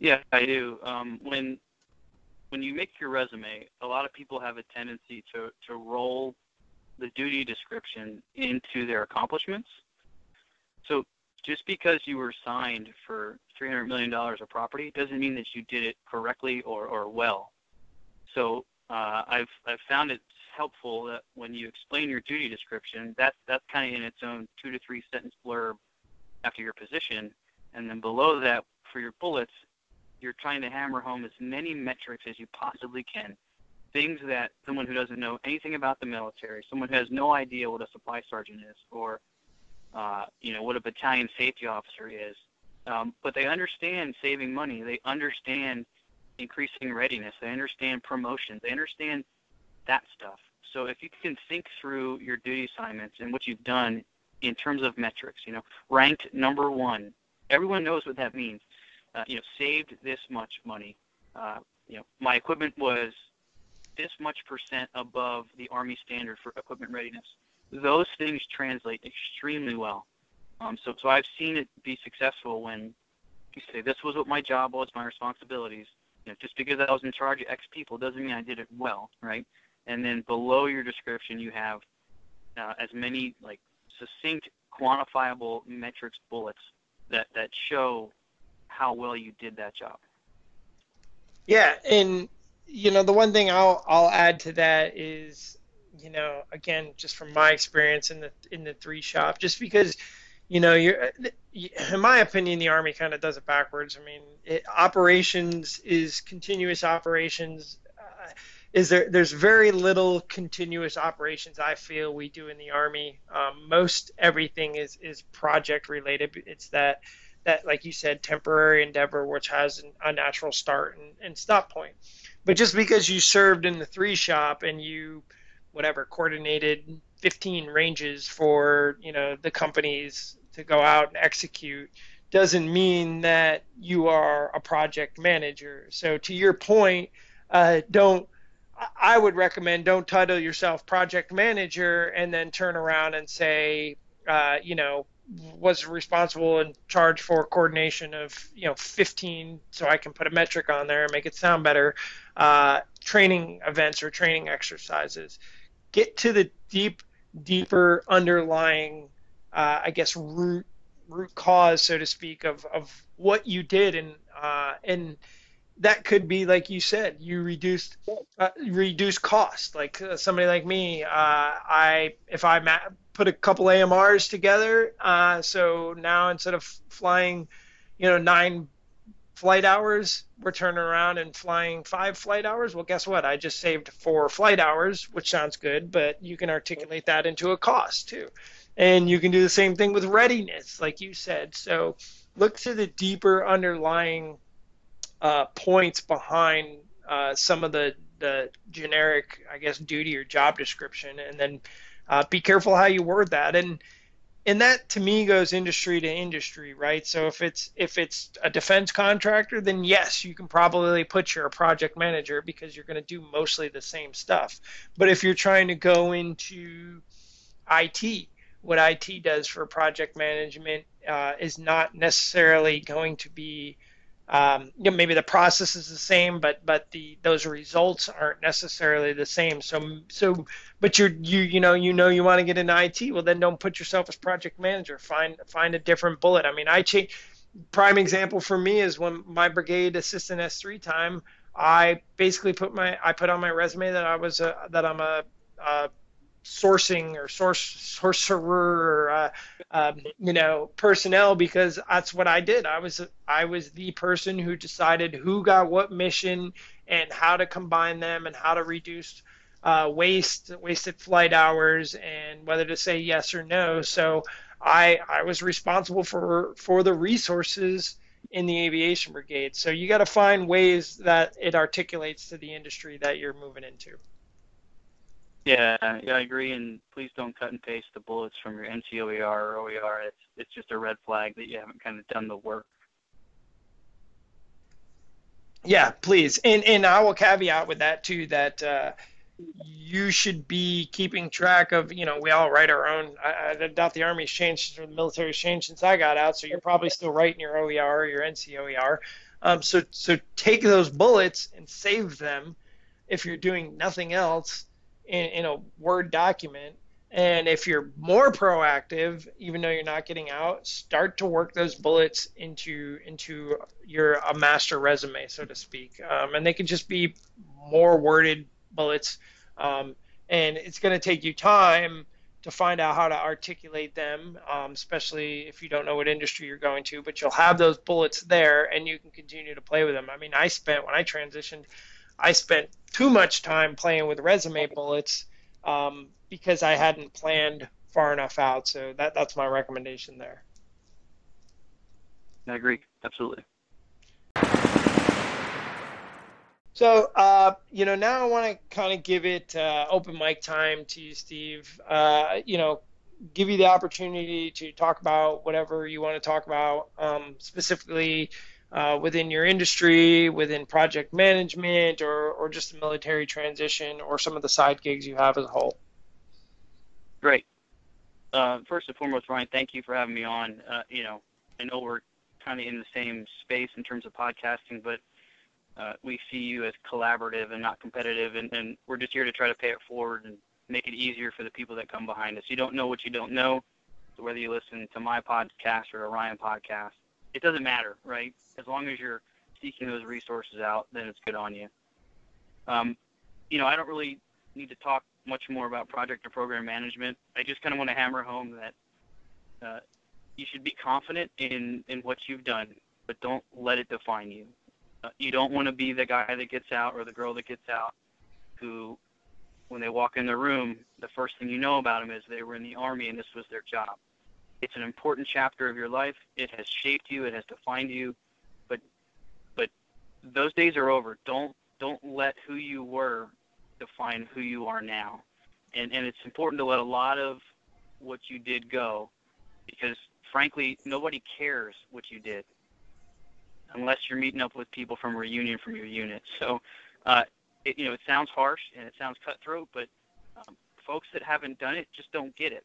Yeah, I do. Um, when when you make your resume, a lot of people have a tendency to to roll the duty description into their accomplishments. So just because you were signed for $300 million of property doesn't mean that you did it correctly or, or well. So uh, I've, I've found it helpful that when you explain your duty description, that's, that's kind of in its own two to three sentence blurb after your position. And then below that, for your bullets, you're trying to hammer home as many metrics as you possibly can. Things that someone who doesn't know anything about the military, someone who has no idea what a supply sergeant is, or uh, you know what a battalion safety officer is, um, but they understand saving money. They understand increasing readiness. They understand promotions. They understand that stuff. So if you can think through your duty assignments and what you've done in terms of metrics, you know, ranked number one, everyone knows what that means. Uh, you know, saved this much money. Uh, you know, my equipment was this much percent above the Army standard for equipment readiness. Those things translate extremely well. Um, so, so I've seen it be successful when you say this was what my job was, my responsibilities. You know, just because I was in charge of X people doesn't mean I did it well, right? And then below your description, you have uh, as many like succinct, quantifiable metrics bullets that that show how well you did that job. Yeah, and you know the one thing I'll I'll add to that is you know again just from my experience in the in the three shop just because you know you're in my opinion the army kind of does it backwards. I mean it, operations is continuous operations. Uh, is there there's very little continuous operations i feel we do in the army. Um, most everything is is project related. It's that that, like you said, temporary endeavor, which has an, a natural start and, and stop point. But just because you served in the three shop and you, whatever, coordinated 15 ranges for you know the companies to go out and execute, doesn't mean that you are a project manager. So to your point, uh, don't. I would recommend don't title yourself project manager and then turn around and say, uh, you know, was responsible and charged for coordination of you know 15 so i can put a metric on there and make it sound better uh, training events or training exercises get to the deep deeper underlying uh, i guess root root cause so to speak of, of what you did. And uh, and that could be like you said you reduced uh, reduce cost. Like uh, somebody like me uh, i if i put a couple amrs together uh, so now instead of flying you know nine flight hours we're turning around and flying five flight hours. Well guess what? I just saved four flight hours which sounds good but you can articulate that into a cost too. And you can do the same thing with readiness like you said. So look to the deeper underlying uh, points behind uh, some of the the generic, I guess, duty or job description, and then uh, be careful how you word that. And and that to me goes industry to industry, right? So if it's if it's a defense contractor, then yes, you can probably put you're a project manager because you're going to do mostly the same stuff. But if you're trying to go into IT, what IT does for project management uh, is not necessarily going to be um, you know, maybe the process is the same, but but the those results aren't necessarily the same. So so, but you're you you know you know you want to get into IT. Well, then don't put yourself as project manager. Find find a different bullet. I mean, I change. Prime example for me is when my brigade assistant S3 time. I basically put my I put on my resume that I was a that I'm a, a sourcing or source sorcerer or uh, um, you know personnel because that's what I did. I was I was the person who decided who got what mission and how to combine them and how to reduce uh, waste wasted flight hours and whether to say yes or no. So I I was responsible for for the resources in the aviation brigade. So you got to find ways that it articulates to the industry that you're moving into. Yeah, yeah, I agree. And please don't cut and paste the bullets from your NCOER or OER. It's it's just a red flag that you haven't kind of done the work. Yeah, please. And and I will caveat with that too that uh, you should be keeping track of. You know, we all write our own. I, I doubt the Army's changed or the military's changed since I got out. So you're probably still writing your OER or your NCOER. Um, so so take those bullets and save them if you're doing nothing else in, in a Word document And if you're more proactive, even though you're not getting out, start to work those bullets into into your a master resume, so to speak. Um, and they can just be more worded bullets. Um, and it's going to take you time to find out how to articulate them, um, especially if you don't know what industry you're going to. But you'll have those bullets there, and you can continue to play with them. I mean, I spent when I transitioned, I spent too much time playing with resume bullets um, because I hadn't planned far enough out. So that that's my recommendation there. I agree, absolutely. So, uh, you know, now I want to kind of give it uh, open mic time to you, Steve. Uh, you know, give you the opportunity to talk about whatever you want to talk about, um, specifically uh, within your industry, within project management, or, or just the military transition, or some of the side gigs you have as a whole. Great. Uh, first and foremost, Ryan, thank you for having me on. Uh, you know, I know we're kind of in the same space in terms of podcasting, but uh, we see you as collaborative and not competitive, and, and we're just here to try to pay it forward and make it easier for the people that come behind us. You don't know what you don't know. So whether you listen to my podcast or a Ryan podcast, it doesn't matter, right? As long as you're seeking those resources out, then it's good on you. Um, you know, I don't really need to talk much more about project or program management. I just kind of want to hammer home that uh, you should be confident in, in what you've done, but don't let it define you. Uh, you don't want to be the guy that gets out or the girl that gets out who, when they walk in the room, the first thing you know about them is they were in the army and this was their job. It's an important chapter of your life. It has shaped you. It has defined you. But, but those days are over. Don't don't let who you were define who you are now. And and it's important to let a lot of what you did go, because frankly, nobody cares what you did unless you're meeting up with people from a reunion from your unit. So, uh, it, you know, it sounds harsh and it sounds cutthroat, but um, folks that haven't done it just don't get it.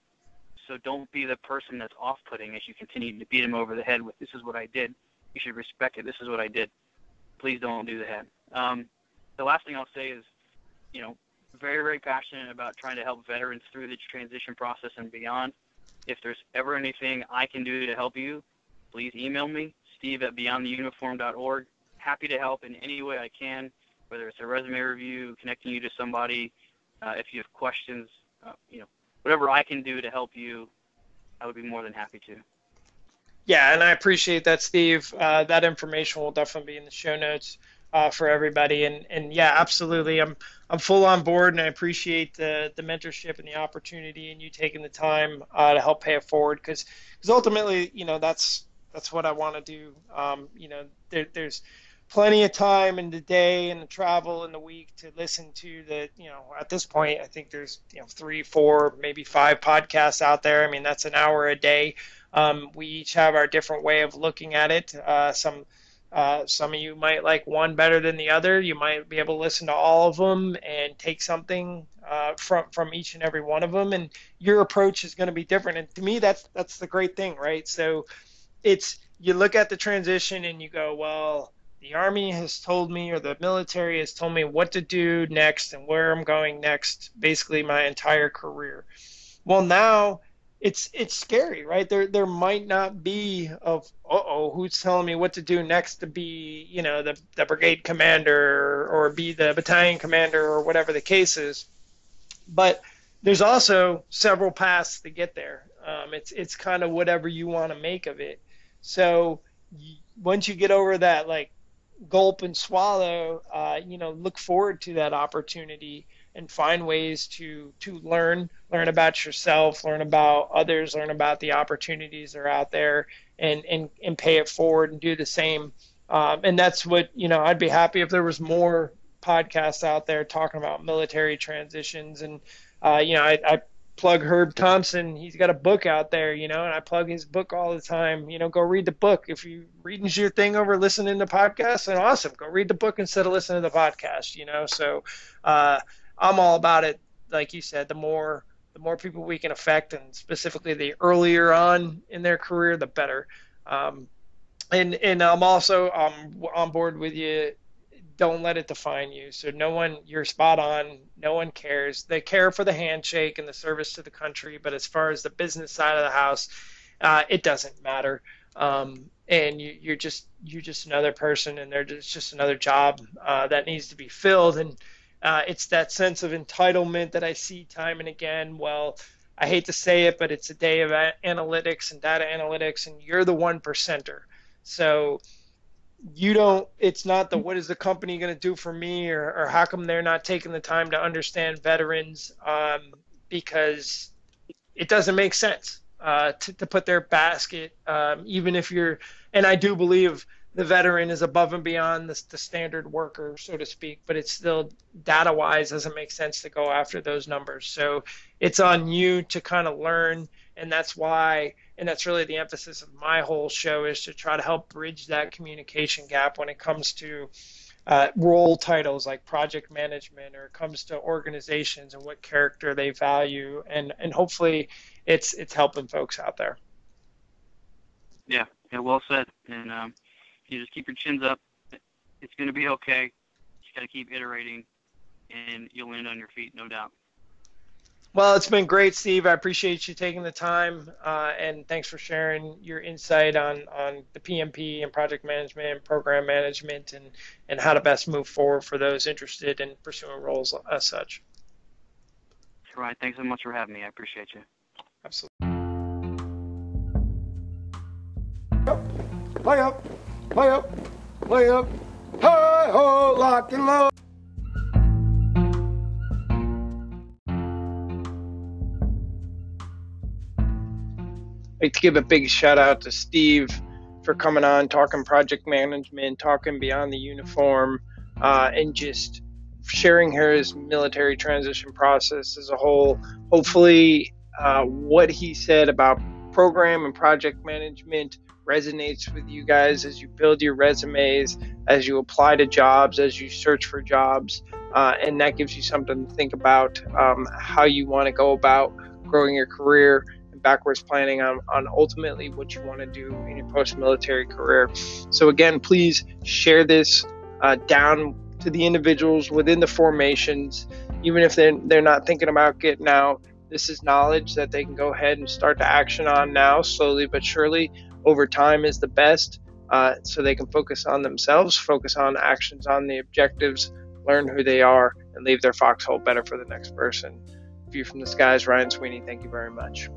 So don't be the person that's off-putting as you continue to beat him over the head with "This is what I did." You should respect it. This is what I did. Please don't do that. Um, the last thing I'll say is, you know, very very passionate about trying to help veterans through the transition process and beyond. If there's ever anything I can do to help you, please email me steve at beyondtheuniform.org. Happy to help in any way I can, whether it's a resume review, connecting you to somebody, uh, if you have questions, uh, you know, whatever I can do to help you, I would be more than happy to. Yeah, and I appreciate that, Steve. Uh, that information will definitely be in the show notes uh, for everybody. And and yeah, absolutely, I'm I'm full on board, and I appreciate the the mentorship and the opportunity, and you taking the time uh, to help pay it forward, because because ultimately, you know, that's that's what I want to do. Um, you know, there, there's plenty of time in the day and the travel in the week to listen to the you know at this point i think there's you know three four maybe five podcasts out there. I mean that's an hour a day. Um, we each have our different way of looking at it. Uh, some uh, some of you might like one better than the other. You might be able to listen to all of them and take something uh, from from each and every one of them. And your approach is going to be different. And to me that's that's the great thing right? So it's you look at the transition and you go, well, the army has told me or the military has told me what to do next and where I'm going next, basically my entire career. Well, now it's it's scary, right? There there might not be of oh who's telling me what to do next to be you know the the brigade commander or be the battalion commander or whatever the case is, but there's also several paths to get there. Um, it's it's kind of whatever you want to make of it. So once you get over that like gulp and swallow, uh, you know, look forward to that opportunity and find ways to to learn, learn about yourself, learn about others, learn about the opportunities that are out there, and and and pay it forward and do the same. Um, and that's what you know. I'd be happy if there was more podcasts out there talking about military transitions and uh, you know I, I plug Herb Thompson. He's got a book out there, you know, and I plug his book all the time. You know, go read the book. If you reading your thing over listening to podcasts, then awesome. Go read the book instead of listening to the podcast. You know, so uh, I'm all about it. Like you said, the more the more people we can affect, and specifically the earlier on in their career, the better. Um, and and I'm also um, on board with you don't let it define you. So no one, you're spot on. No one cares. They care for the handshake and the service to the country, but as far as the business side of the house, uh, it doesn't matter. Um, and you, are just you're just another person, and they're just just another job uh, that needs to be filled. And uh, it's that sense of entitlement that I see time and again. Well, I hate to say it, but it's a day of analytics and data analytics, and you're the one percenter. So you don't it's not the what is the company going to do for me or, or how come they're not taking the time to understand veterans um, because it doesn't make sense uh, to, to put their basket um, even if you're and i do believe the veteran is above and beyond the, the standard worker so to speak but it's still data wise doesn't make sense to go after those numbers. So it's on you to kind of learn and that's why and that's really the emphasis of my whole show is to try to help bridge that communication gap when it comes to uh, role titles like project management or it comes to organizations and what character they value. And and hopefully it's it's helping folks out there. Yeah. Yeah well said. And um, you just keep your chins up. It's going to be okay. You got to keep iterating and you'll land on your feet no doubt well, it's been great, Steve. I appreciate you taking the time, uh, and thanks for sharing your insight on, on the PMP and project management and program management and, and how to best move forward for those interested in pursuing roles as such. All right. Thanks so much for having me. I appreciate you. Absolutely. Play up, play up, play up. Hi ho, lock and load. Like to give a big shout out to Steve for coming on, talking project management, talking beyond the uniform, uh, and just sharing his military transition process as a whole. Hopefully, uh, what he said about program and project management resonates with you guys as you build your resumes, as you apply to jobs, as you search for jobs, uh, and that gives you something to think about um, how you want to go about growing your career backwards planning on, on ultimately what you want to do in your post military career. So, again, please share this uh, down to the individuals within the formations, even if they're, they're not thinking about getting out. This is knowledge that they can go ahead and start to action on now, slowly but surely. Over time is the best, uh, so they can focus on themselves, focus on actions on the objectives, learn who they are, and leave their foxhole better for the next person. View from the skies, Ryan Sweeney. Thank you very much.